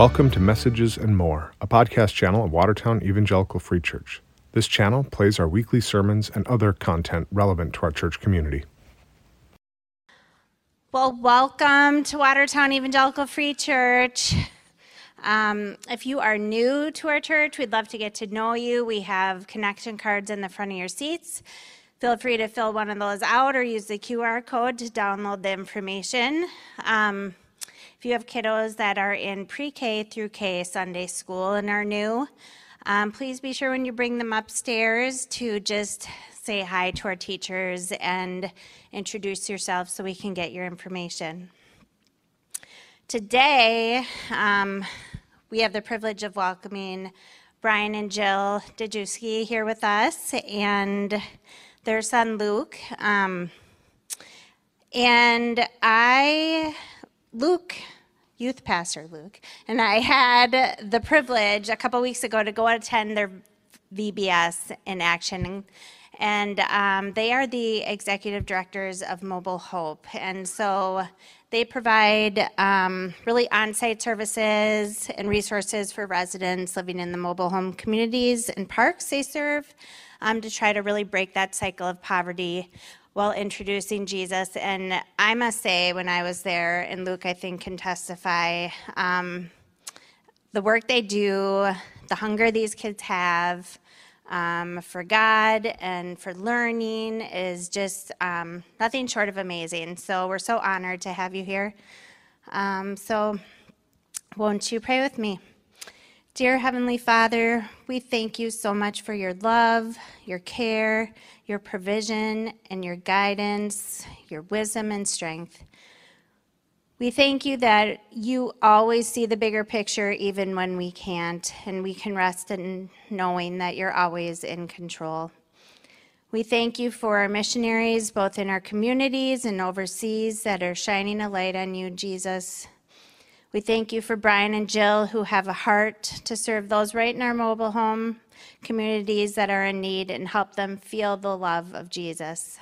Welcome to Messages and More, a podcast channel of Watertown Evangelical Free Church. This channel plays our weekly sermons and other content relevant to our church community. Well, welcome to Watertown Evangelical Free Church. Um, if you are new to our church, we'd love to get to know you. We have connection cards in the front of your seats. Feel free to fill one of those out or use the QR code to download the information. Um, if you have kiddos that are in pre K through K Sunday school and are new, um, please be sure when you bring them upstairs to just say hi to our teachers and introduce yourself so we can get your information. Today, um, we have the privilege of welcoming Brian and Jill Dejewski here with us and their son Luke. Um, and I Luke, youth pastor Luke, and I had the privilege a couple weeks ago to go attend their VBS in action. And um, they are the executive directors of Mobile Hope. And so they provide um, really on site services and resources for residents living in the mobile home communities and parks they serve um, to try to really break that cycle of poverty while introducing Jesus. And I must say, when I was there, and Luke, I think, can testify, um, the work they do, the hunger these kids have um, for God and for learning is just um, nothing short of amazing. So we're so honored to have you here. Um, so, won't you pray with me? Dear Heavenly Father, we thank you so much for your love, your care, your provision, and your guidance, your wisdom and strength. We thank you that you always see the bigger picture even when we can't, and we can rest in knowing that you're always in control. We thank you for our missionaries, both in our communities and overseas, that are shining a light on you, Jesus. We thank you for Brian and Jill, who have a heart to serve those right in our mobile home communities that are in need and help them feel the love of Jesus.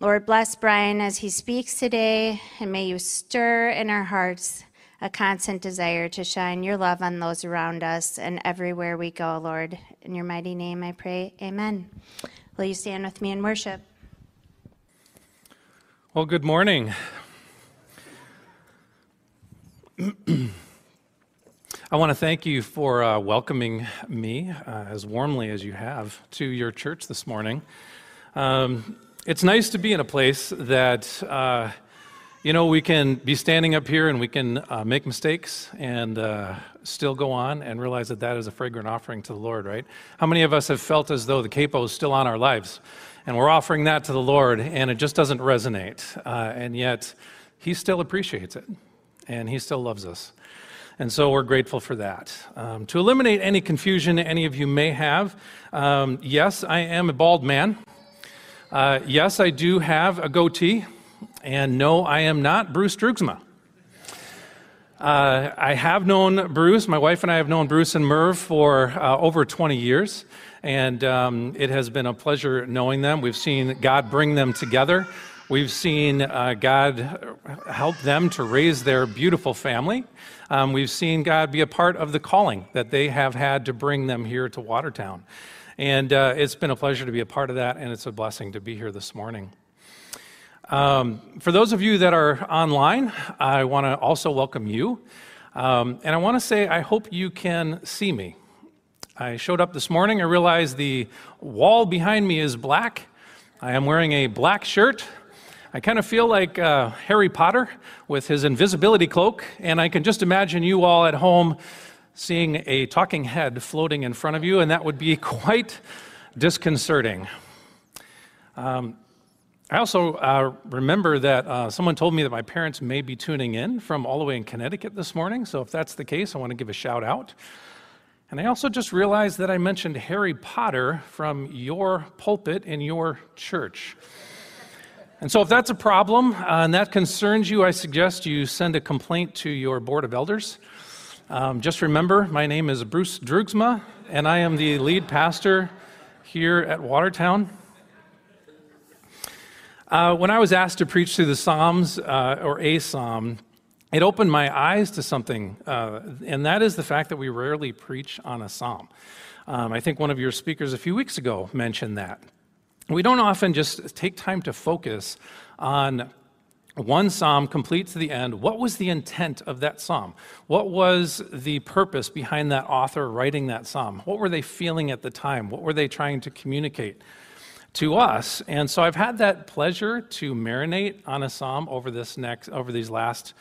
Lord, bless Brian as he speaks today, and may you stir in our hearts a constant desire to shine your love on those around us and everywhere we go, Lord. In your mighty name I pray, amen. Will you stand with me in worship? Well, good morning. I want to thank you for uh, welcoming me uh, as warmly as you have to your church this morning. Um, it's nice to be in a place that, uh, you know, we can be standing up here and we can uh, make mistakes and uh, still go on and realize that that is a fragrant offering to the Lord, right? How many of us have felt as though the capo is still on our lives and we're offering that to the Lord and it just doesn't resonate, uh, and yet He still appreciates it and He still loves us. And so we're grateful for that. Um, to eliminate any confusion any of you may have, um, yes, I am a bald man. Uh, yes, I do have a goatee. And no, I am not Bruce Droogsma. Uh, I have known Bruce, my wife and I have known Bruce and Merv for uh, over 20 years, and um, it has been a pleasure knowing them. We've seen God bring them together. We've seen uh, God help them to raise their beautiful family. Um, we've seen God be a part of the calling that they have had to bring them here to Watertown. And uh, it's been a pleasure to be a part of that, and it's a blessing to be here this morning. Um, for those of you that are online, I want to also welcome you. Um, and I want to say, I hope you can see me. I showed up this morning, I realized the wall behind me is black. I am wearing a black shirt I kind of feel like uh, Harry Potter with his invisibility cloak, and I can just imagine you all at home seeing a talking head floating in front of you, and that would be quite disconcerting. Um, I also uh, remember that uh, someone told me that my parents may be tuning in from all the way in Connecticut this morning, so if that's the case, I want to give a shout out. And I also just realized that I mentioned Harry Potter from your pulpit in your church. And so, if that's a problem uh, and that concerns you, I suggest you send a complaint to your board of elders. Um, just remember, my name is Bruce Droogsma, and I am the lead pastor here at Watertown. Uh, when I was asked to preach through the Psalms uh, or a Psalm, it opened my eyes to something, uh, and that is the fact that we rarely preach on a psalm. Um, I think one of your speakers a few weeks ago mentioned that. We don't often just take time to focus on one psalm complete to the end. What was the intent of that psalm? What was the purpose behind that author writing that psalm? What were they feeling at the time? What were they trying to communicate to us? And so I've had that pleasure to marinate on a psalm over this next over these last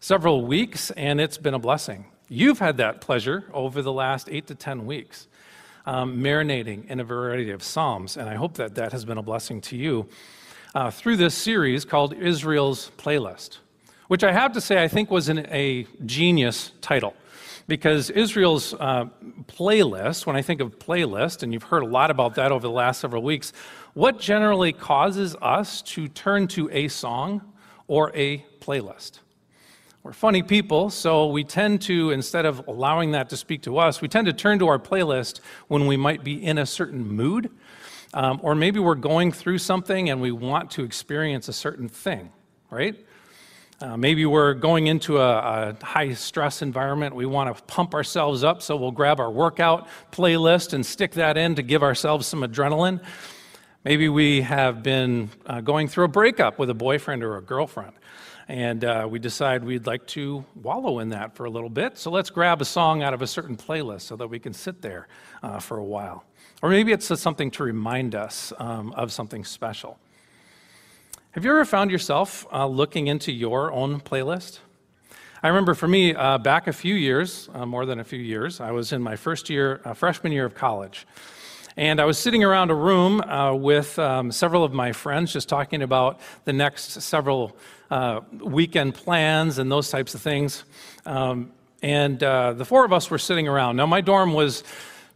several weeks, and it's been a blessing. You've had that pleasure over the last eight to ten weeks. Um, marinating in a variety of Psalms, and I hope that that has been a blessing to you uh, through this series called Israel's Playlist, which I have to say I think was an, a genius title. Because Israel's uh, playlist, when I think of playlist, and you've heard a lot about that over the last several weeks, what generally causes us to turn to a song or a playlist? We're funny people, so we tend to, instead of allowing that to speak to us, we tend to turn to our playlist when we might be in a certain mood um, or maybe we're going through something and we want to experience a certain thing, right? Uh, maybe we're going into a, a, high stress environment. We want to pump ourselves up, so we'll grab our workout playlist and stick that in to give ourselves some adrenaline. Maybe we have been uh, going through a breakup with a boyfriend or a girlfriend, and uh, we decide we'd like to wallow in that for a little bit. So let's grab a song out of a certain playlist so that we can sit there uh, for a while. Or maybe it's something to remind us um, of something special. Have you ever found yourself uh, looking into your own playlist? I remember for me, uh, back a few years, uh, more than a few years, I was in my first year, uh, freshman year of college. And I was sitting around a room uh, with um, several of my friends, just talking about the next several uh, weekend plans and those types of things. Um, and the four of us were sitting around. Now, my dorm was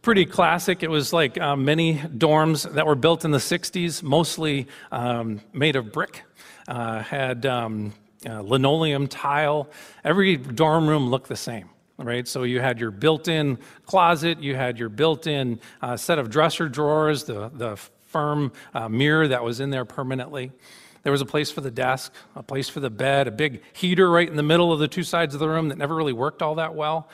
pretty classic. It was like uh, many dorms that were built in the 60s, mostly um, made of brick, uh, had um, uh, linoleum tile. Every dorm room looked the same. Right, so you had your built-in closet, you had your built-in uh, set of dresser drawers, the the firm uh, mirror that was in there permanently. There was a place for the desk, a place for the bed, a big heater right in the middle of the two sides of the room that never really worked all that well.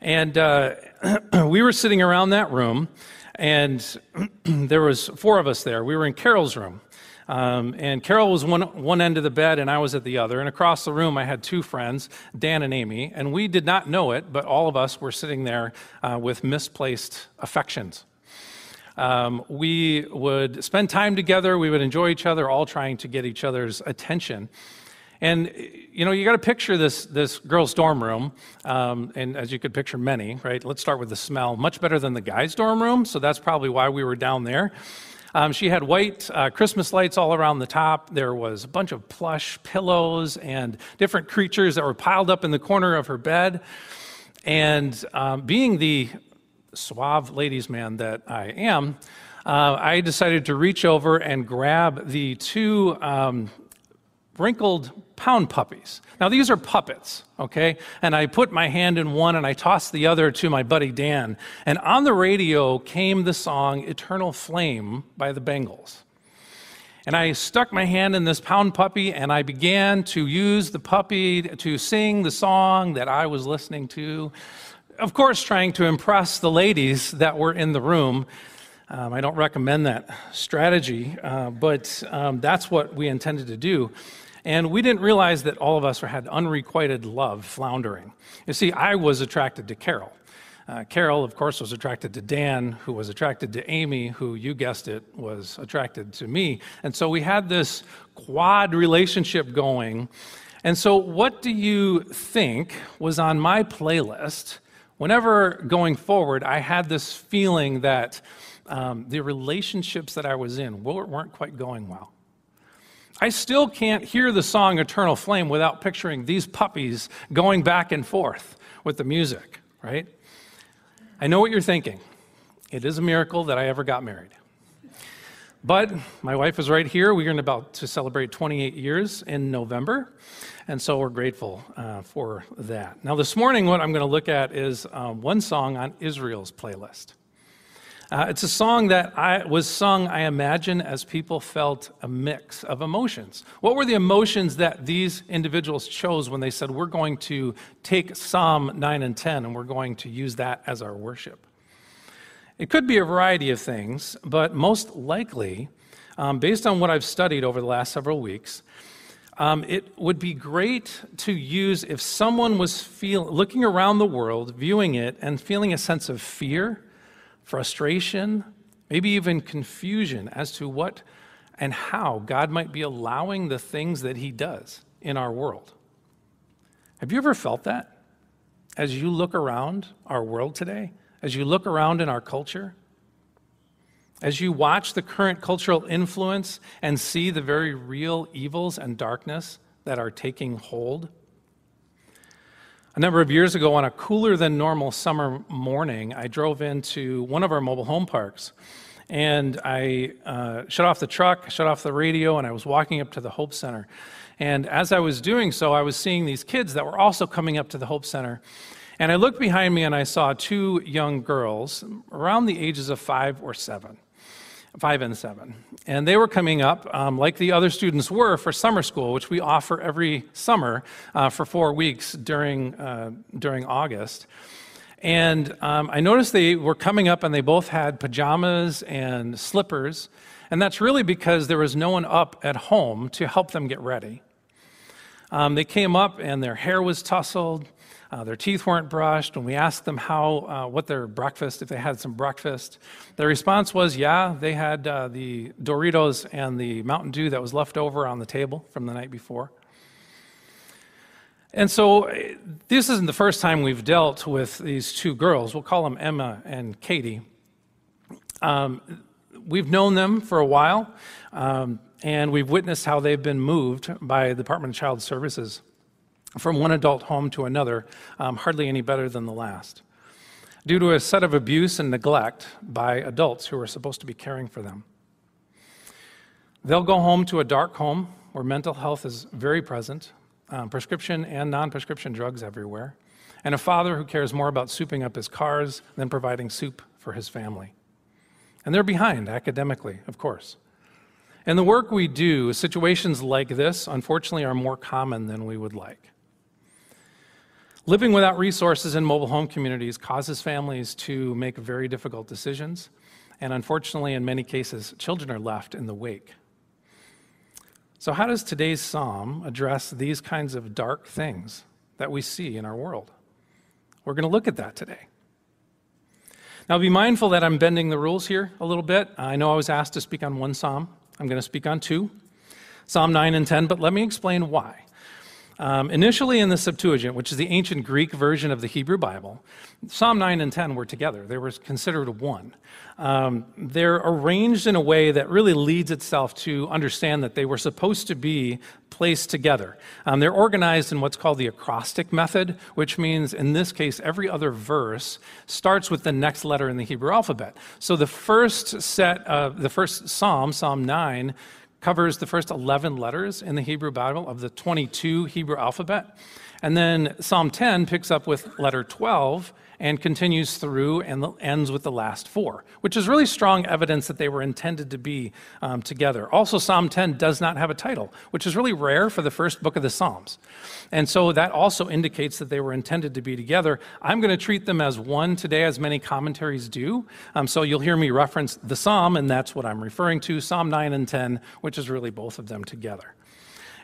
And uh, we were sitting around that room, and there was four of us there. We were in Carol's room. Um, and Carol was one, one end of the bed, and I was at the other. And across the room, I had two friends, Dan and Amy. And we did not know it, but all of us were sitting there uh, with misplaced affections. Um, we would spend time together, we would enjoy each other, all trying to get each other's attention. And you know, you got to picture this this girl's dorm room, um, and as you could picture many, right? Let's start with the smell. Much better than the guy's dorm room, so that's probably why we were down there. Um, she had white uh, Christmas lights all around the top. There was a bunch of plush pillows and different creatures that were piled up in the corner of her bed. And um, being the suave ladies' man that I am, uh, I decided to reach over and grab the two um, wrinkled pound puppies. Now, these are puppets, okay? And I put my hand in one and I tossed the other to my buddy Dan. And on the radio came the song Eternal Flame by the Bangles. And I stuck my hand in this pound puppy and I began to use the puppy to sing the song that I was listening to. Of course, trying to impress the ladies that were in the room. Um, I don't recommend that strategy, uh, but um, that's what we intended to do. And we didn't realize that all of us had unrequited love floundering. You see, I was attracted to Carol. Uh, Carol, of course, was attracted to Dan, who was attracted to Amy, who, you guessed it, was attracted to me. And so we had this quad relationship going. And so, what do you think was on my playlist? Whenever going forward, I had this feeling that um, the relationships that I was in weren't quite going well. I still can't hear the song Eternal Flame without picturing these puppies going back and forth with the music, right? I know what you're thinking. It is a miracle that I ever got married. But my wife is right here. We're about to celebrate 28 years in November, and so we're grateful uh, for that. Now, this morning, what I'm going to look at is um, one song on Israel's playlist. Uh, it's a song that I, was sung, I imagine, as people felt a mix of emotions. What were the emotions that these individuals chose when they said, We're going to take Psalm 9 and 10 and we're going to use that as our worship? It could be a variety of things, but most likely, um, based on what I've studied over the last several weeks, um, it would be great to use if someone was feel, looking around the world, viewing it, and feeling a sense of fear frustration, maybe even confusion as to what and how God might be allowing the things that He does in our world. Have you ever felt that? As you look around our world today, as you look around in our culture, as you watch the current cultural influence and see the very real evils and darkness that are taking hold a number of years ago, on a cooler than normal summer morning, I drove into one of our mobile home parks. And I uh, shut off the truck, shut off the radio, and I was walking up to the Hope Center. And as I was doing so, I was seeing these kids that were also coming up to the Hope Center. And I looked behind me and I saw two young girls around the ages of five or seven five and seven. And they were coming up, um, like the other students were, for summer school, which we offer every summer uh, for four weeks during, uh, during August. And um, I noticed they were coming up and they both had pajamas and slippers. And that's really because there was no one up at home to help them get ready. Um, they came up and their hair was tousled. Uh, their teeth weren't brushed. When we asked them how, uh, what their breakfast, if they had some breakfast, their response was, yeah, they had uh, the Doritos and the Mountain Dew that was left over on the table from the night before. And so uh, this isn't the first time we've dealt with these two girls. We'll call them Emma and Katie. Um, we've known them for a while, um, and we've witnessed how they've been moved by the Department of Child Services from one adult home to another, um, hardly any better than the last, due to a set of abuse and neglect by adults who are supposed to be caring for them. They'll go home to a dark home where mental health is very present, um, prescription and non prescription drugs everywhere, and a father who cares more about souping up his cars than providing soup for his family. And they're behind academically, of course. And the work we do, situations like this, unfortunately, are more common than we would like. Living without resources in mobile home communities causes families to make very difficult decisions, and unfortunately, in many cases, children are left in the wake. So, how does today's psalm address these kinds of dark things that we see in our world? We're going to look at that today. Now, be mindful that I'm bending the rules here a little bit. I know I was asked to speak on one psalm, I'm going to speak on two Psalm 9 and 10, but let me explain why. Um, initially in the Septuagint, which is the ancient Greek version of the Hebrew Bible, Psalm 9 and 10 were together. They were considered one. Um, they're arranged in a way that really leads itself to understand that they were supposed to be placed together. Um, they're organized in what's called the acrostic method, which means in this case, every other verse starts with the next letter in the Hebrew alphabet. So the first set, the first psalm, Psalm 9, covers the first 11 letters in the Hebrew Bible of the 22 Hebrew alphabet. And then Psalm 10 picks up with letter 12 and continues through and ends with the last four, which is really strong evidence that they were intended to be um, together. Also, Psalm 10 does not have a title, which is really rare for the first book of the Psalms. And so that also indicates that they were intended to be together. I'm going to treat them as one today, as many commentaries do. Um, so you'll hear me reference the Psalm, and that's what I'm referring to Psalm 9 and 10, which is really both of them together.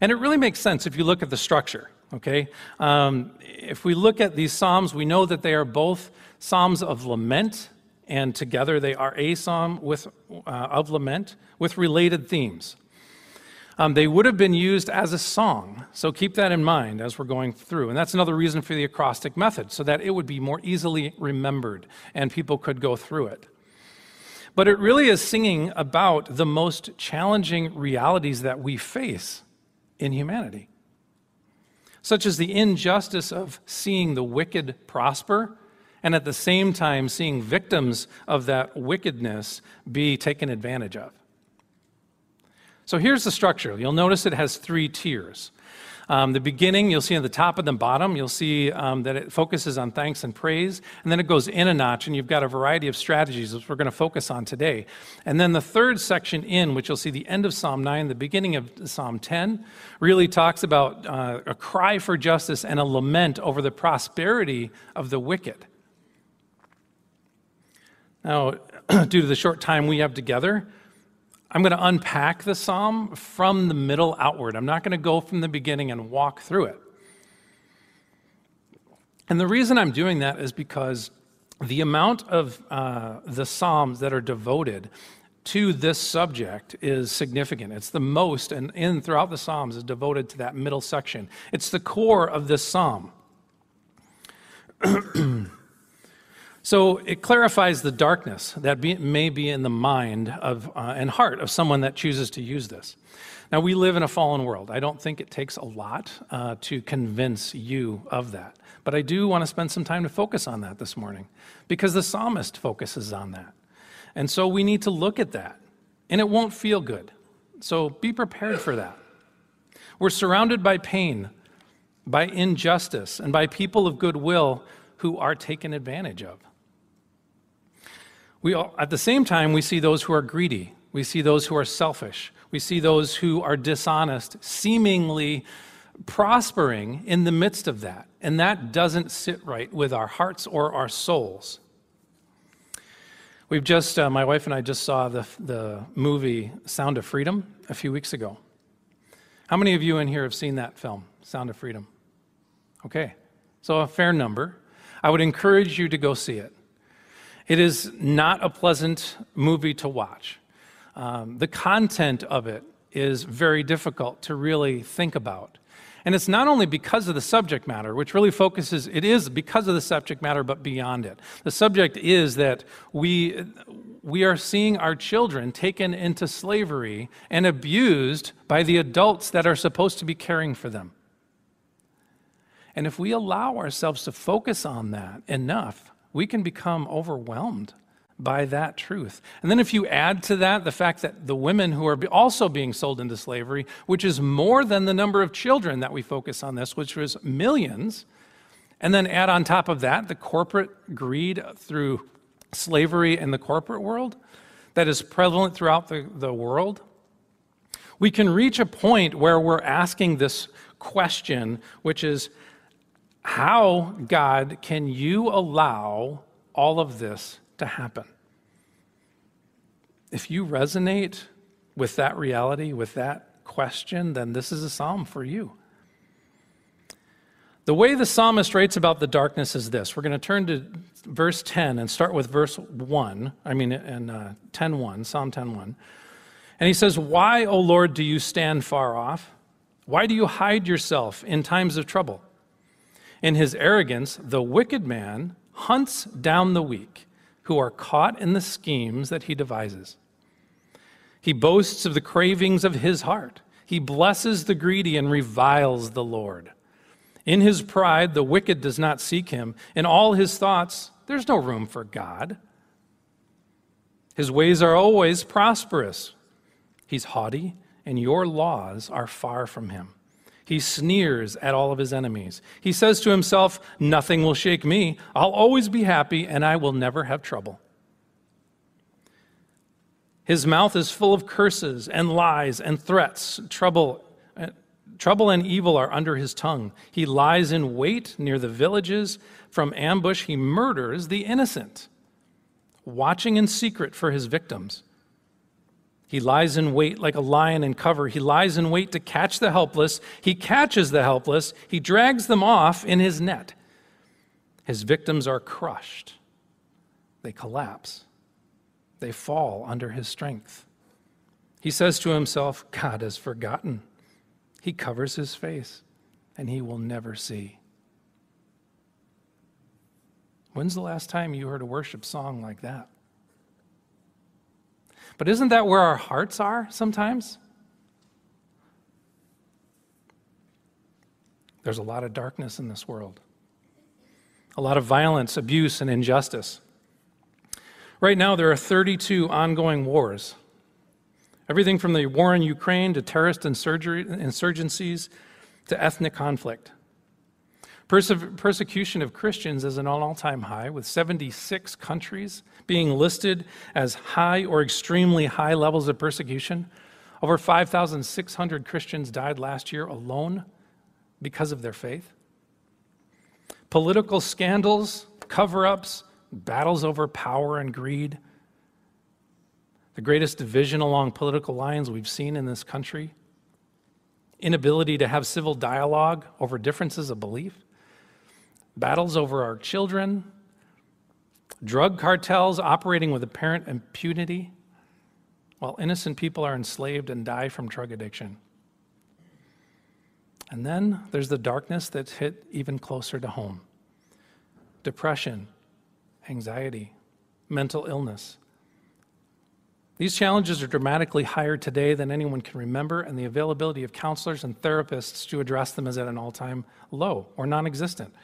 And it really makes sense if you look at the structure okay? Um, if we look at these Psalms, we know that they are both Psalms of lament, and together they are a psalm with, uh, of lament with related themes. Um, they would have been used as a song, so keep that in mind as we're going through. And that's another reason for the acrostic method, so that it would be more easily remembered and people could go through it. But it really is singing about the most challenging realities that we face in humanity such as the injustice of seeing the wicked prosper and at the same time seeing victims of that wickedness be taken advantage of. So here's the structure. You'll notice it has three tiers. Um, the beginning, you'll see at the top and the bottom, you'll see um, that it focuses on thanks and praise. And then it goes in a notch, and you've got a variety of strategies, which we're going to focus on today. And then the third section in, which you'll see the end of Psalm 9, the beginning of Psalm 10, really talks about uh, a cry for justice and a lament over the prosperity of the wicked. Now, due to the short time we have together, I'm going to unpack the psalm from the middle outward. I'm not going to go from the beginning and walk through it. And the reason I'm doing that is because the amount of uh, the psalms that are devoted to this subject is significant. It's the most, and in throughout the psalms is devoted to that middle section. It's the core of this psalm. So it clarifies the darkness that be, may be in the mind of, uh, and heart of someone that chooses to use this. Now, we live in a fallen world. I don't think it takes a lot uh, to convince you of that. But I do want to spend some time to focus on that this morning because the psalmist focuses on that. And so we need to look at that. And it won't feel good. So be prepared for that. We're surrounded by pain, by injustice, and by people of goodwill who are taken advantage of. We all, at the same time, we see those who are greedy. We see those who are selfish. We see those who are dishonest, seemingly prospering in the midst of that. And that doesn't sit right with our hearts or our souls. We've just, uh, my wife and I just saw the, the movie Sound of Freedom a few weeks ago. How many of you in here have seen that film, Sound of Freedom? Okay, so a fair number. I would encourage you to go see it. It is not a pleasant movie to watch. Um, the content of it is very difficult to really think about. And it's not only because of the subject matter, which really focuses, it is because of the subject matter, but beyond it. The subject is that we, we are seeing our children taken into slavery and abused by the adults that are supposed to be caring for them. And if we allow ourselves to focus on that enough, we can become overwhelmed by that truth. And then if you add to that the fact that the women who are also being sold into slavery, which is more than the number of children that we focus on this, which was millions, and then add on top of that the corporate greed through slavery in the corporate world that is prevalent throughout the, the world, we can reach a point where we're asking this question, which is how, God, can you allow all of this to happen? If you resonate with that reality, with that question, then this is a psalm for you. The way the psalmist writes about the darkness is this. We're going to turn to verse 10 and start with verse 1. I mean, in uh, 10 1, Psalm 10 1. And he says, Why, O Lord, do you stand far off? Why do you hide yourself in times of trouble? In his arrogance, the wicked man hunts down the weak who are caught in the schemes that he devises. He boasts of the cravings of his heart. He blesses the greedy and reviles the Lord. In his pride, the wicked does not seek him. In all his thoughts, there's no room for God. His ways are always prosperous. He's haughty, and your laws are far from him. He sneers at all of his enemies. He says to himself, Nothing will shake me. I'll always be happy and I will never have trouble. His mouth is full of curses and lies and threats. Trouble, uh, trouble and evil are under his tongue. He lies in wait near the villages. From ambush, he murders the innocent, watching in secret for his victims. He lies in wait like a lion in cover. He lies in wait to catch the helpless. He catches the helpless. He drags them off in his net. His victims are crushed. They collapse. They fall under his strength. He says to himself, God has forgotten. He covers his face, and he will never see. When's the last time you heard a worship song like that? But isn't that where our hearts are sometimes? There's a lot of darkness in this world, a lot of violence, abuse, and injustice. Right now, there are 32 ongoing wars. Everything from the war in Ukraine to terrorist insurgencies to ethnic conflict. Perse- persecution of Christians is an all time high, with 76 countries being listed as high or extremely high levels of persecution. Over 5,600 Christians died last year alone because of their faith. Political scandals, cover ups, battles over power and greed. The greatest division along political lines we've seen in this country. Inability to have civil dialogue over differences of belief. Battles over our children. Drug cartels operating with apparent impunity while innocent people are enslaved and die from drug addiction. And then there's the darkness that's hit even closer to home depression, anxiety, mental illness. These challenges are dramatically higher today than anyone can remember, and the availability of counselors and therapists to address them is at an all time low or non existent.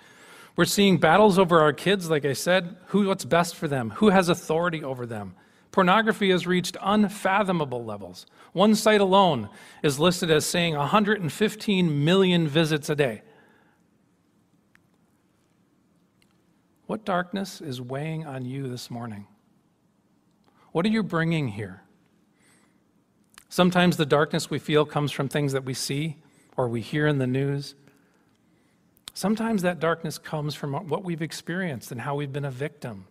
We're seeing battles over our kids, like I said, who, what's best for them, who has authority over them. Pornography has reached unfathomable levels. One site alone is listed as saying 115 million visits a day. What darkness is weighing on you this morning? What are you bringing here? Sometimes the darkness we feel comes from things that we see or we hear in the news. Sometimes that darkness comes from what we've experienced and how we've been a victim.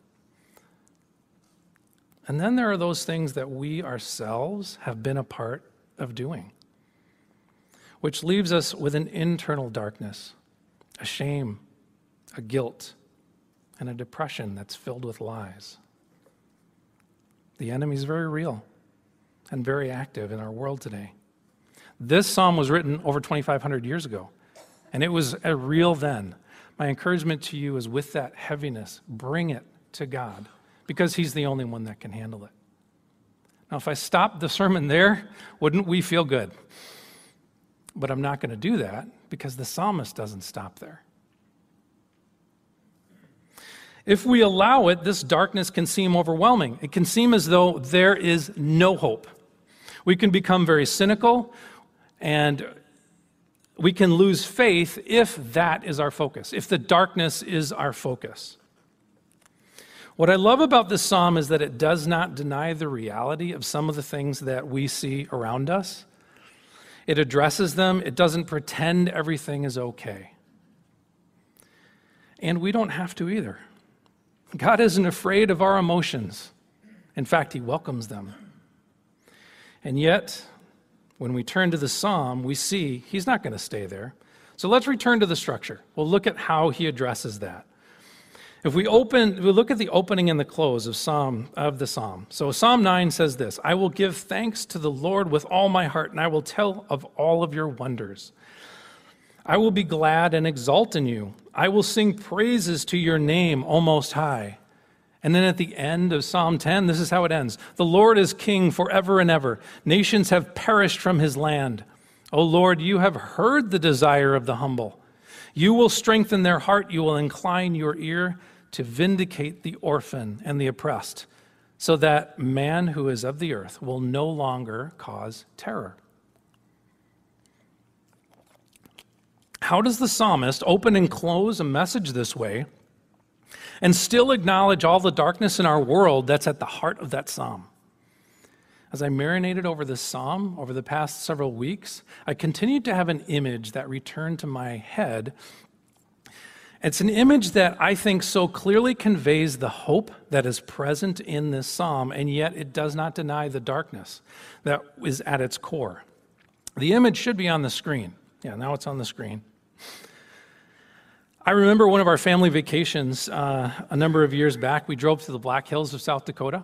And then there are those things that we ourselves have been a part of doing, which leaves us with an internal darkness, a shame, a guilt, and a depression that's filled with lies. The enemy is very real and very active in our world today. This psalm was written over 2,500 years ago, and it was a real then. My encouragement to you is with that heaviness, bring it to God because He's the only one that can handle it. Now, if I stopped the sermon there, wouldn't we feel good? But I'm not going to do that because the psalmist doesn't stop there. If we allow it, this darkness can seem overwhelming. It can seem as though there is no hope. We can become very cynical and we can lose faith if that is our focus, if the darkness is our focus. What I love about this psalm is that it does not deny the reality of some of the things that we see around us. It addresses them, it doesn't pretend everything is okay. And we don't have to either. God isn't afraid of our emotions. In fact, He welcomes them. And yet, when we turn to the psalm, we see He's not going to stay there. So let's return to the structure. We'll look at how He addresses that. If we open, we look at the opening and the close of Psalm of the Psalm. So Psalm 9 says this I will give thanks to the Lord with all my heart, and I will tell of all of your wonders. I will be glad and exult in you. I will sing praises to your name, O Most High. And then at the end of Psalm 10, this is how it ends The Lord is king forever and ever. Nations have perished from his land. O Lord, you have heard the desire of the humble. You will strengthen their heart. You will incline your ear to vindicate the orphan and the oppressed, so that man who is of the earth will no longer cause terror. How does the psalmist open and close a message this way and still acknowledge all the darkness in our world that's at the heart of that psalm? As I marinated over this psalm over the past several weeks, I continued to have an image that returned to my head it's an image that I think so clearly conveys the hope that is present in this psalm, and yet it does not deny the darkness that is at its core. The image should be on the screen. Yeah, now it's on the screen. I remember one of our family vacations uh, a number of years back. We drove to the Black Hills of South Dakota.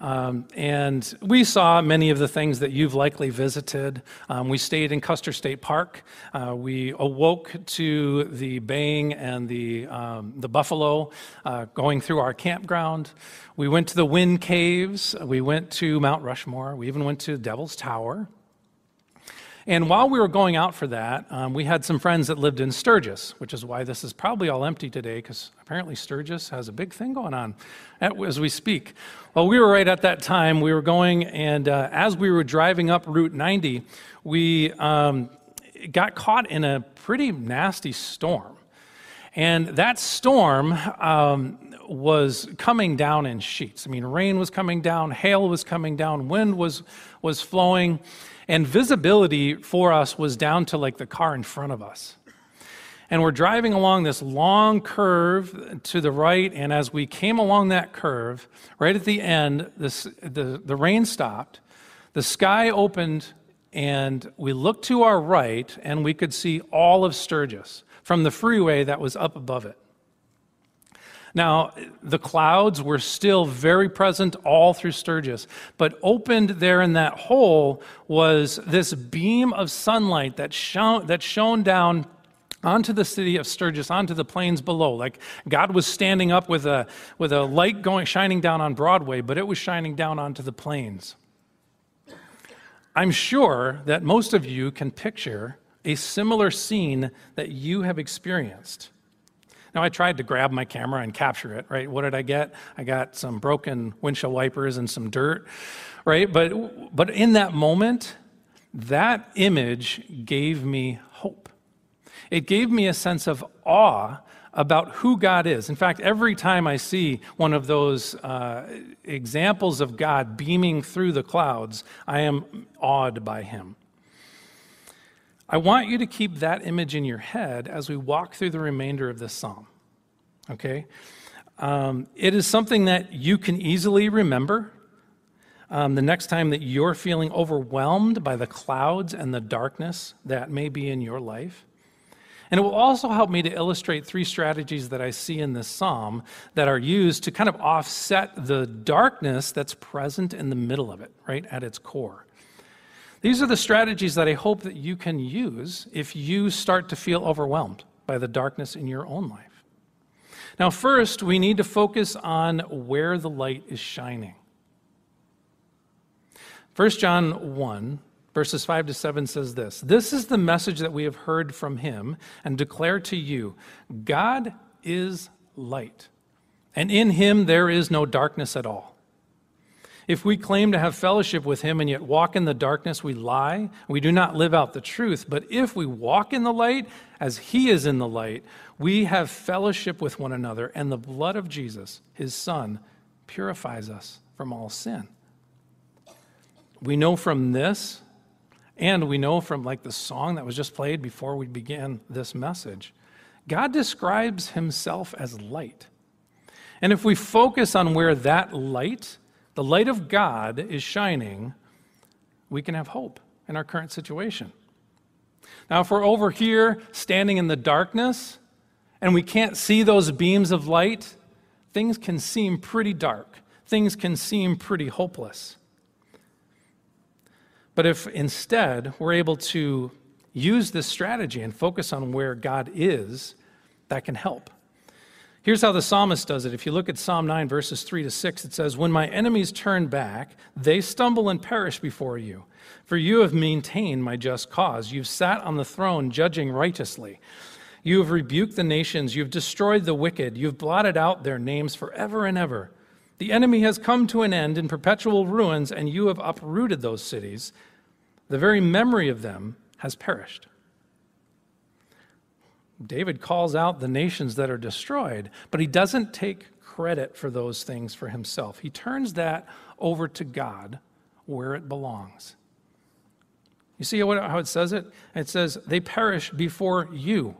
Um, and we saw many of the things that you've likely visited. Um, we stayed in Custer State Park. Uh, we awoke to the baying and the, um, the buffalo uh, going through our campground. We went to the Wind Caves. We went to Mount Rushmore. We even went to Devil's Tower. And while we were going out for that, um, we had some friends that lived in Sturgis, which is why this is probably all empty today, because apparently Sturgis has a big thing going on as we speak. Well, we were right at that time. We were going, and uh, as we were driving up Route 90, we um, got caught in a pretty nasty storm. And that storm um, was coming down in sheets. I mean, rain was coming down, hail was coming down, wind was, was flowing, and visibility for us was down to like the car in front of us. And we're driving along this long curve to the right, and as we came along that curve, right at the end, this, the, the rain stopped, the sky opened, and we looked to our right, and we could see all of Sturgis from the freeway that was up above it. Now, the clouds were still very present all through Sturgis, but opened there in that hole was this beam of sunlight that shone, that shone down onto the city of Sturgis, onto the plains below. Like God was standing up with a, with a light going, shining down on Broadway, but it was shining down onto the plains. I'm sure that most of you can picture a similar scene that you have experienced. Now, I tried to grab my camera and capture it, right? What did I get? I got some broken windshield wipers and some dirt, right? But, but in that moment, that image gave me hope. It gave me a sense of awe about who God is. In fact, every time I see one of those uh, examples of God beaming through the clouds, I am awed by him. I want you to keep that image in your head as we walk through the remainder of this psalm. Okay? Um, it is something that you can easily remember. Um, the next time that you're feeling overwhelmed by the clouds and the darkness that may be in your life. And it will also help me to illustrate three strategies that I see in this psalm that are used to kind of offset the darkness that's present in the middle of it, right, at its core. These are the strategies that I hope that you can use if you start to feel overwhelmed by the darkness in your own life. Now, first, we need to focus on where the light is shining. 1 John 1 verses 5 to 7 says this This is the message that we have heard from him and declare to you God is light, and in him there is no darkness at all. If we claim to have fellowship with him and yet walk in the darkness, we lie. We do not live out the truth. But if we walk in the light as he is in the light, we have fellowship with one another, and the blood of Jesus, his son, purifies us from all sin. We know from this and we know from like the song that was just played before we began this message, God describes himself as light. And if we focus on where that light, the light of God, is shining, we can have hope in our current situation. Now, if we're over here standing in the darkness and we can't see those beams of light, things can seem pretty dark. Things can seem pretty hopeless. But if instead we're able to use this strategy and focus on where God is, that can help. Here's how the psalmist does it. If you look at Psalm 9, verses 3 to 6, it says, When my enemies turn back, they stumble and perish before you. For you have maintained my just cause. You've sat on the throne judging righteously. You have rebuked the nations. You've destroyed the wicked. You've blotted out their names forever and ever. The enemy has come to an end in perpetual ruins, and you have uprooted those cities. The very memory of them has perished. David calls out the nations that are destroyed, but he doesn't take credit for those things for himself. He turns that over to God where it belongs. You see how it says it? It says, They perish before you.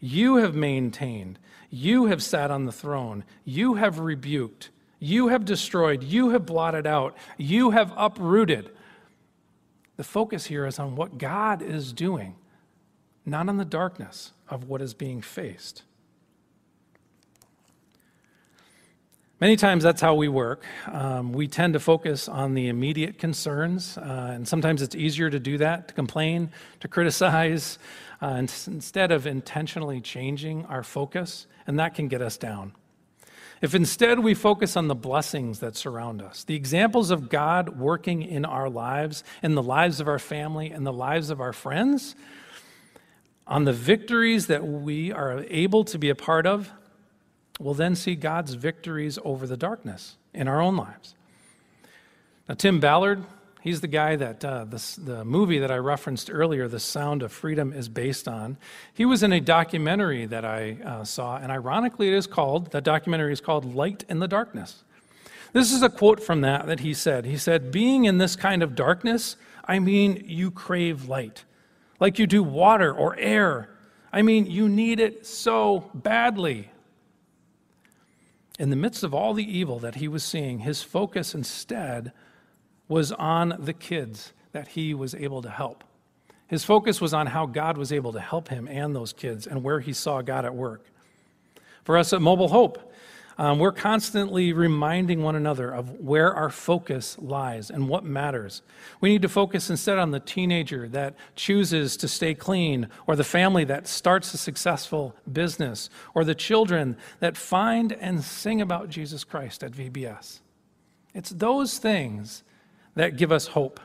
You have maintained. You have sat on the throne. You have rebuked. You have destroyed, you have blotted out, you have uprooted. The focus here is on what God is doing, not on the darkness of what is being faced. Many times that's how we work. Um, we tend to focus on the immediate concerns, uh, and sometimes it's easier to do that, to complain, to criticize, uh, instead of intentionally changing our focus, and that can get us down. If instead we focus on the blessings that surround us, the examples of God working in our lives, in the lives of our family, in the lives of our friends, on the victories that we are able to be a part of, we'll then see God's victories over the darkness in our own lives. Now, Tim Ballard He's the guy that uh, the, the movie that I referenced earlier, The Sound of Freedom, is based on. He was in a documentary that I uh, saw, and ironically, it is called, that documentary is called Light in the Darkness. This is a quote from that that he said. He said, Being in this kind of darkness, I mean, you crave light, like you do water or air. I mean, you need it so badly. In the midst of all the evil that he was seeing, his focus instead was on the kids that he was able to help. His focus was on how God was able to help him and those kids and where he saw God at work. For us at Mobile Hope, um, we're constantly reminding one another of where our focus lies and what matters. We need to focus instead on the teenager that chooses to stay clean, or the family that starts a successful business, or the children that find and sing about Jesus Christ at VBS. It's those things that give us hope.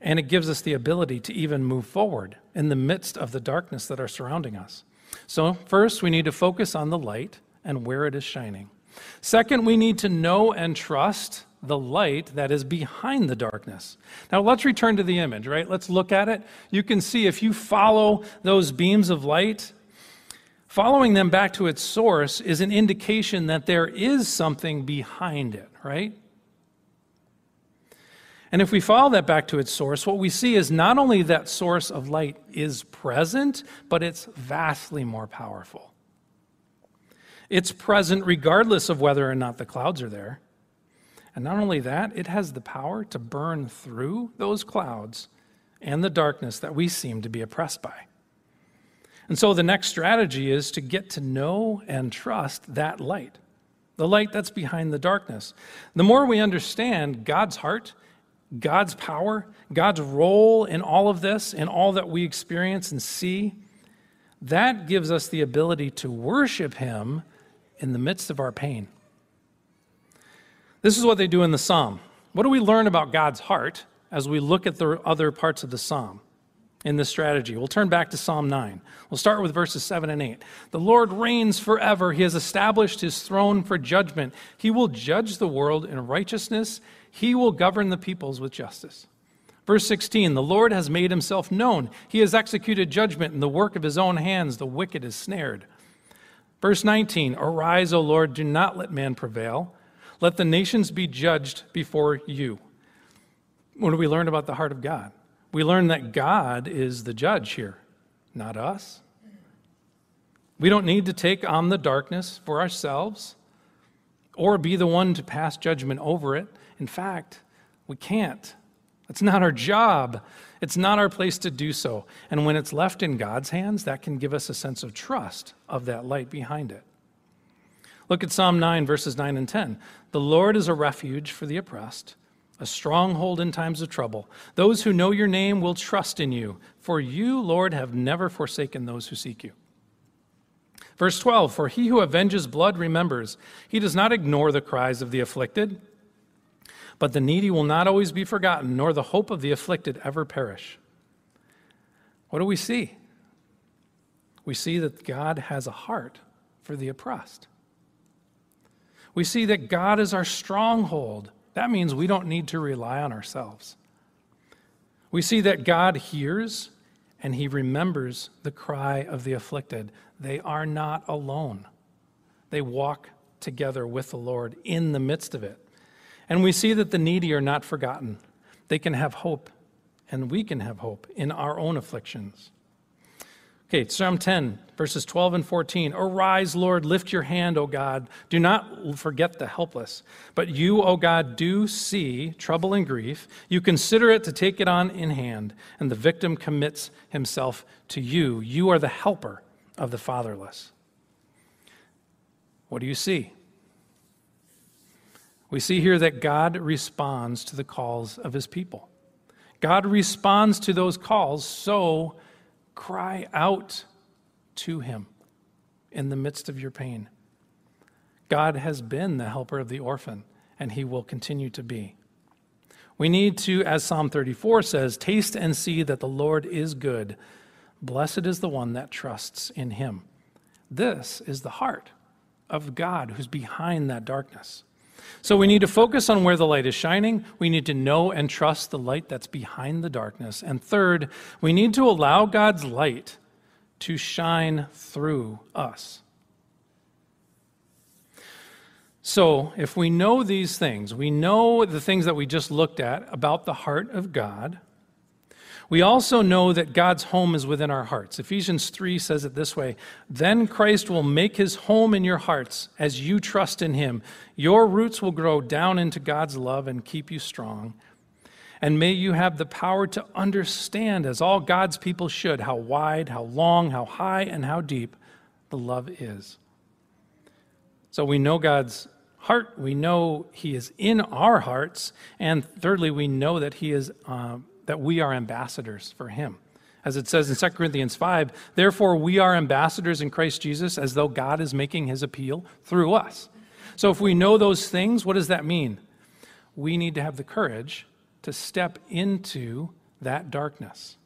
And it gives us the ability to even move forward in the midst of the darkness that are surrounding us. So, first, we need to focus on the light and where it is shining. Second, we need to know and trust the light that is behind the darkness. Now, let's return to the image, right? Let's look at it. You can see if you follow those beams of light, following them back to its source is an indication that there is something behind it, right? And if we follow that back to its source, what we see is not only that source of light is present, but it's vastly more powerful. It's present regardless of whether or not the clouds are there. And not only that, it has the power to burn through those clouds and the darkness that we seem to be oppressed by. And so the next strategy is to get to know and trust that light, the light that's behind the darkness. The more we understand God's heart, God's power, God's role in all of this, in all that we experience and see, that gives us the ability to worship Him in the midst of our pain. This is what they do in the psalm. What do we learn about God's heart as we look at the other parts of the psalm in this strategy? We'll turn back to Psalm 9. We'll start with verses 7 and 8. The Lord reigns forever. He has established his throne for judgment. He will judge the world in righteousness, he will govern the peoples with justice. Verse 16 The Lord has made himself known. He has executed judgment in the work of his own hands. The wicked is snared. Verse 19 Arise, O Lord, do not let man prevail. Let the nations be judged before you. What do we learn about the heart of God? We learn that God is the judge here, not us. We don't need to take on the darkness for ourselves or be the one to pass judgment over it. In fact, we can't. It's not our job. It's not our place to do so. And when it's left in God's hands, that can give us a sense of trust of that light behind it. Look at Psalm 9, verses 9 and 10. The Lord is a refuge for the oppressed, a stronghold in times of trouble. Those who know your name will trust in you, for you, Lord, have never forsaken those who seek you. Verse 12 For he who avenges blood remembers, he does not ignore the cries of the afflicted. But the needy will not always be forgotten, nor the hope of the afflicted ever perish. What do we see? We see that God has a heart for the oppressed. We see that God is our stronghold. That means we don't need to rely on ourselves. We see that God hears and he remembers the cry of the afflicted. They are not alone, they walk together with the Lord in the midst of it. And we see that the needy are not forgotten. They can have hope, and we can have hope in our own afflictions. Okay, Psalm 10, verses 12 and 14. Arise, Lord, lift your hand, O God. Do not forget the helpless. But you, O God, do see trouble and grief. You consider it to take it on in hand, and the victim commits himself to you. You are the helper of the fatherless. What do you see? We see here that God responds to the calls of his people. God responds to those calls, so cry out to him in the midst of your pain. God has been the helper of the orphan, and he will continue to be. We need to, as Psalm 34 says, taste and see that the Lord is good. Blessed is the one that trusts in him. This is the heart of God who's behind that darkness. So we need to focus on where the light is shining. We need to know and trust the light that's behind the darkness. And third, we need to allow God's light to shine through us. So, if we know these things, we know the things that we just looked at about the heart of God, we also know that God's home is within our hearts. Ephesians 3 says it this way Then Christ will make his home in your hearts as you trust in him. Your roots will grow down into God's love and keep you strong. And may you have the power to understand, as all God's people should, how wide, how long, how high, and how deep the love is. So we know God's heart, we know He is in our hearts, and thirdly, we know that He is. Uh, that we are ambassadors for him. As it says in 2 Corinthians 5, therefore we are ambassadors in Christ Jesus as though God is making his appeal through us. So if we know those things, what does that mean? We need to have the courage to step into that darkness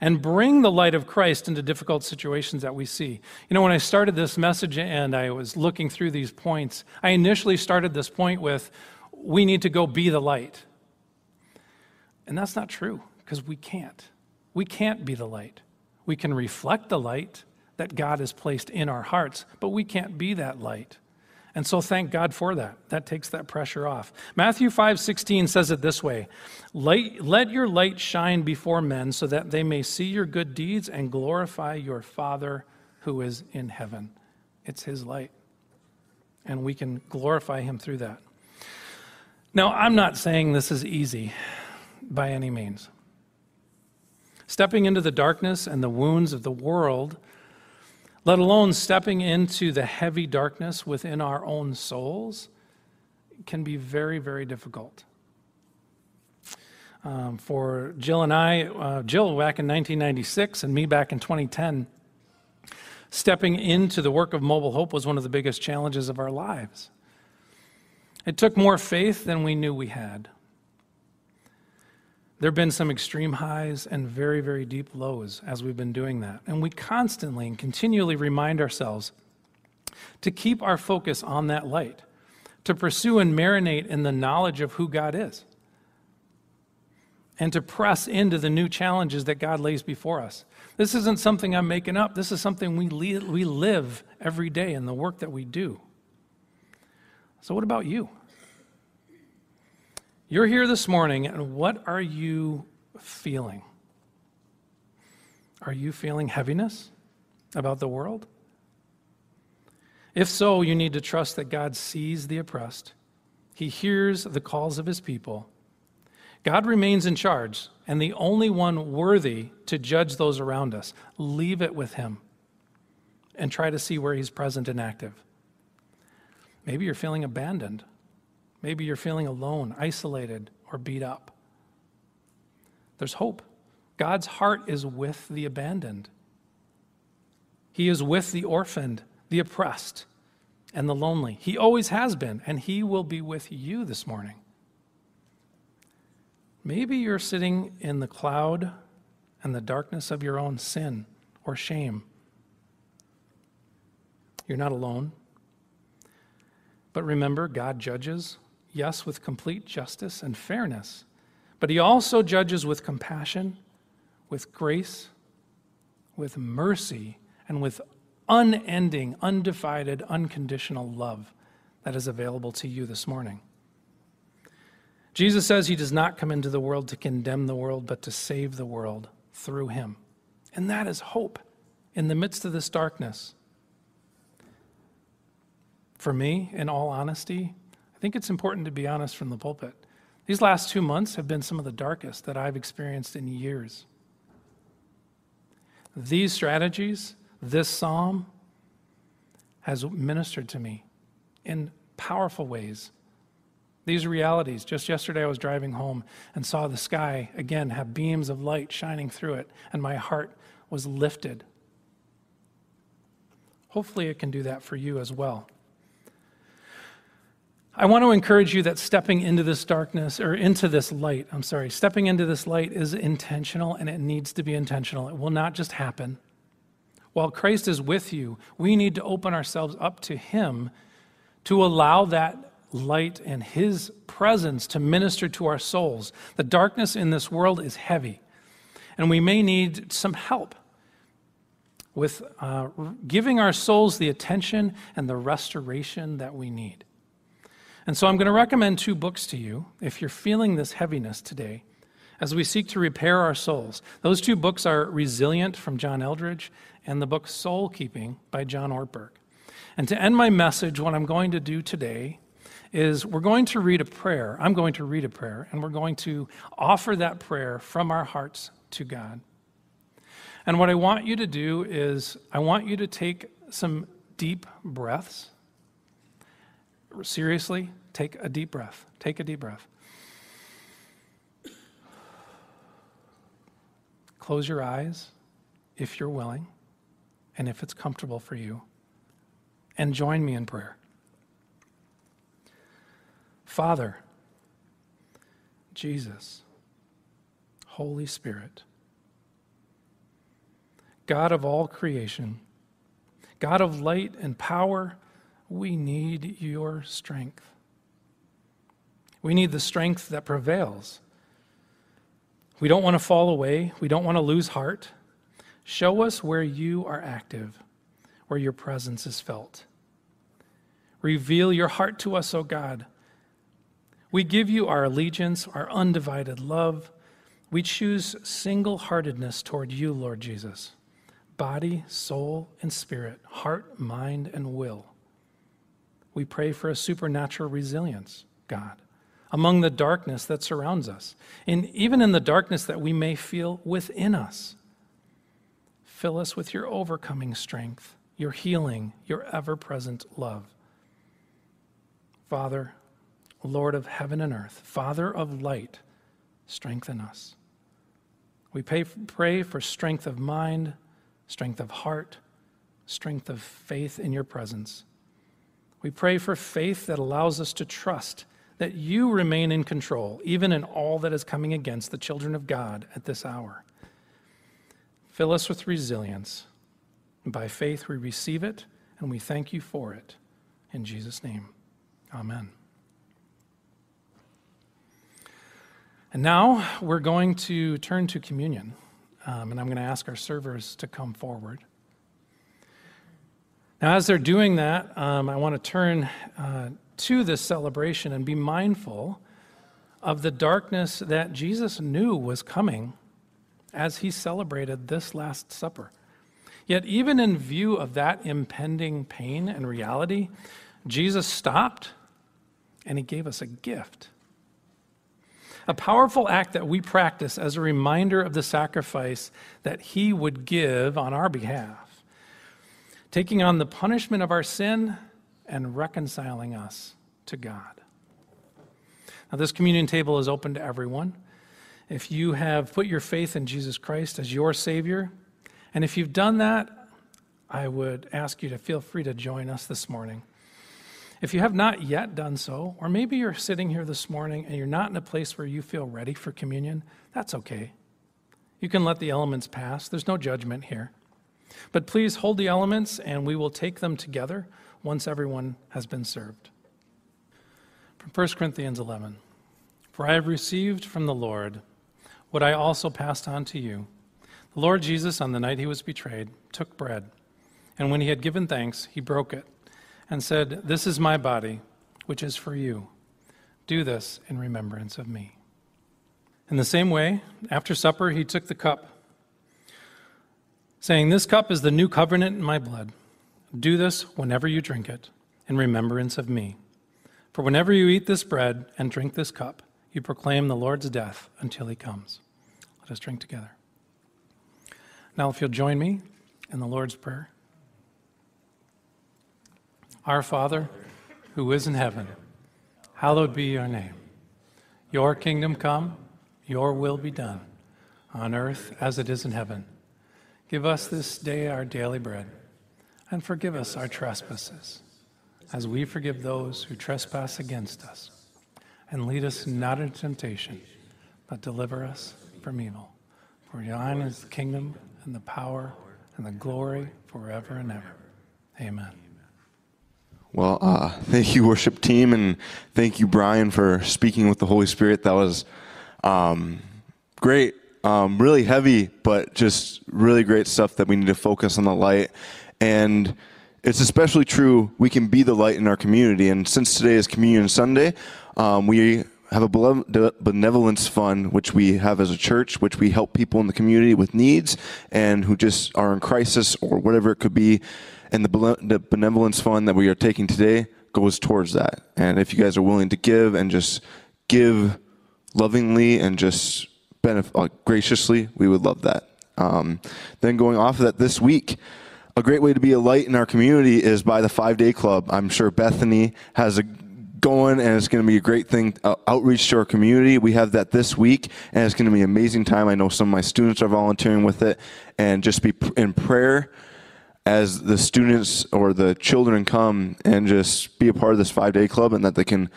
and bring the light of Christ into difficult situations that we see. You know, when I started this message and I was looking through these points, I initially started this point with, we need to go be the light. And that's not true because we can't. We can't be the light. We can reflect the light that God has placed in our hearts, but we can't be that light. And so thank God for that. That takes that pressure off. Matthew 5:16 says it this way: light, "Let your light shine before men so that they may see your good deeds and glorify your Father who is in heaven." It's his light. And we can glorify him through that. Now, I'm not saying this is easy by any means. Stepping into the darkness and the wounds of the world, let alone stepping into the heavy darkness within our own souls, can be very, very difficult. Um, for Jill and I, uh, Jill back in 1996 and me back in 2010, stepping into the work of Mobile Hope was one of the biggest challenges of our lives. It took more faith than we knew we had. There have been some extreme highs and very, very deep lows as we've been doing that. And we constantly and continually remind ourselves to keep our focus on that light, to pursue and marinate in the knowledge of who God is, and to press into the new challenges that God lays before us. This isn't something I'm making up, this is something we, we live every day in the work that we do. So, what about you? You're here this morning, and what are you feeling? Are you feeling heaviness about the world? If so, you need to trust that God sees the oppressed, He hears the calls of His people. God remains in charge and the only one worthy to judge those around us. Leave it with Him and try to see where He's present and active. Maybe you're feeling abandoned. Maybe you're feeling alone, isolated, or beat up. There's hope. God's heart is with the abandoned, He is with the orphaned, the oppressed, and the lonely. He always has been, and He will be with you this morning. Maybe you're sitting in the cloud and the darkness of your own sin or shame. You're not alone. But remember, God judges yes, with complete justice and fairness, but he also judges with compassion, with grace, with mercy, and with unending, undivided, unconditional love that is available to you this morning. Jesus says he does not come into the world to condemn the world, but to save the world through him. And that is hope in the midst of this darkness. For me, in all honesty, I think it's important to be honest from the pulpit. These last two months have been some of the darkest that I've experienced in years. These strategies, this psalm, has ministered to me in powerful ways. These realities. Just yesterday, I was driving home and saw the sky again have beams of light shining through it, and my heart was lifted. Hopefully, it can do that for you as well. I want to encourage you that stepping into this darkness or into this light, I'm sorry, stepping into this light is intentional and it needs to be intentional. It will not just happen. While Christ is with you, we need to open ourselves up to Him to allow that light and His presence to minister to our souls. The darkness in this world is heavy, and we may need some help with uh, giving our souls the attention and the restoration that we need. And so I'm going to recommend two books to you if you're feeling this heaviness today as we seek to repair our souls. Those two books are Resilient from John Eldredge and the book Soul Keeping by John Ortberg. And to end my message, what I'm going to do today is we're going to read a prayer. I'm going to read a prayer, and we're going to offer that prayer from our hearts to God. And what I want you to do is, I want you to take some deep breaths. Seriously, take a deep breath. Take a deep breath. Close your eyes if you're willing and if it's comfortable for you, and join me in prayer. Father, Jesus, Holy Spirit, God of all creation, God of light and power, we need your strength. We need the strength that prevails. We don't want to fall away. We don't want to lose heart. Show us where you are active, where your presence is felt. Reveal your heart to us, O God. We give you our allegiance, our undivided love. We choose single heartedness toward you, Lord Jesus body, soul, and spirit, heart, mind, and will. We pray for a supernatural resilience, God, among the darkness that surrounds us, and even in the darkness that we may feel within us. Fill us with your overcoming strength, your healing, your ever present love. Father, Lord of heaven and earth, Father of light, strengthen us. We pay, pray for strength of mind, strength of heart, strength of faith in your presence. We pray for faith that allows us to trust that you remain in control, even in all that is coming against the children of God at this hour. Fill us with resilience. And by faith, we receive it and we thank you for it. In Jesus' name, amen. And now we're going to turn to communion. Um, and I'm going to ask our servers to come forward. Now, as they're doing that, um, I want to turn uh, to this celebration and be mindful of the darkness that Jesus knew was coming as he celebrated this Last Supper. Yet, even in view of that impending pain and reality, Jesus stopped and he gave us a gift a powerful act that we practice as a reminder of the sacrifice that He would give on our behalf, taking on the punishment of our sin and reconciling us to God. Now, this communion table is open to everyone. If you have put your faith in Jesus Christ as your Savior, and if you've done that, I would ask you to feel free to join us this morning. If you have not yet done so, or maybe you're sitting here this morning and you're not in a place where you feel ready for communion, that's okay. You can let the elements pass. There's no judgment here. But please hold the elements and we will take them together once everyone has been served. From 1 Corinthians 11 For I have received from the Lord what I also passed on to you. The Lord Jesus, on the night he was betrayed, took bread, and when he had given thanks, he broke it and said, This is my body, which is for you. Do this in remembrance of me. In the same way, after supper, he took the cup, saying, This cup is the new covenant in my blood. Do this whenever you drink it in remembrance of me. For whenever you eat this bread and drink this cup, you proclaim the Lord's death until he comes. Let us drink together. Now, if you'll join me in the Lord's Prayer. Our Father, who is in heaven, hallowed be your name. Your kingdom come, your will be done, on earth as it is in heaven. Give us this day our daily bread, and forgive us our trespasses, as we forgive those who trespass against us. And lead us not into temptation, but deliver us from evil. For thine is the kingdom, and the power, and the glory forever and ever. Amen. Well, uh, thank you, worship team, and thank you, Brian, for speaking with the Holy Spirit. That was um, great, um, really heavy, but just really great stuff that we need to focus on the light. And it's especially true, we can be the light in our community. And since today is Communion Sunday, um, we have a benevolence fund, which we have as a church, which we help people in the community with needs and who just are in crisis or whatever it could be. And the benevolence fund that we are taking today goes towards that. And if you guys are willing to give and just give lovingly and just benef- uh, graciously, we would love that. Um, then going off of that, this week, a great way to be a light in our community is by the five day club. I'm sure Bethany has a going and it's going to be a great thing uh, outreach to our community we have that this week and it's going to be an amazing time i know some of my students are volunteering with it and just be in prayer as the students or the children come and just be a part of this five day club and that they can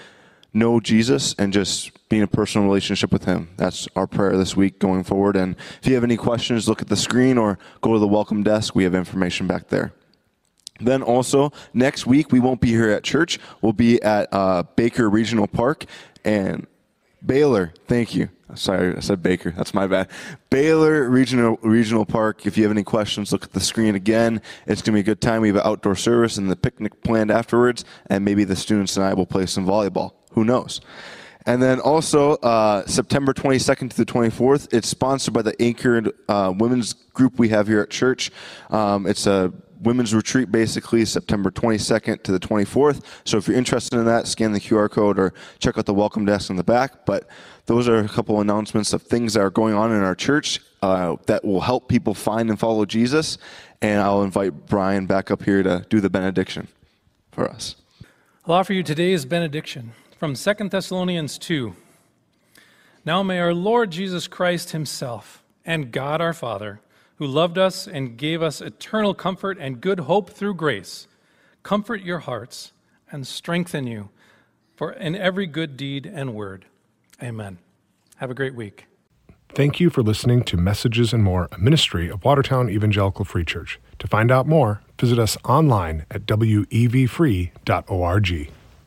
know jesus and just be in a personal relationship with him that's our prayer this week going forward and if you have any questions look at the screen or go to the welcome desk we have information back there then also next week we won't be here at church. We'll be at uh, Baker Regional Park and Baylor. Thank you. Sorry, I said Baker. That's my bad. Baylor Regional Regional Park. If you have any questions, look at the screen again. It's gonna be a good time. We have an outdoor service and the picnic planned afterwards, and maybe the students and I will play some volleyball. Who knows? And then also uh, September 22nd to the 24th, it's sponsored by the Anchored uh, Women's Group we have here at church. Um, it's a women's retreat basically September 22nd to the 24th. So if you're interested in that, scan the QR code or check out the welcome desk in the back. But those are a couple announcements of things that are going on in our church uh, that will help people find and follow Jesus. And I'll invite Brian back up here to do the benediction for us. I'll offer you today's benediction from 2 Thessalonians 2. Now may our Lord Jesus Christ Himself and God our Father who loved us and gave us eternal comfort and good hope through grace, comfort your hearts and strengthen you for in every good deed and word. Amen. Have a great week. Thank you for listening to Messages and More, a ministry of Watertown Evangelical Free Church. To find out more, visit us online at wevfree.org.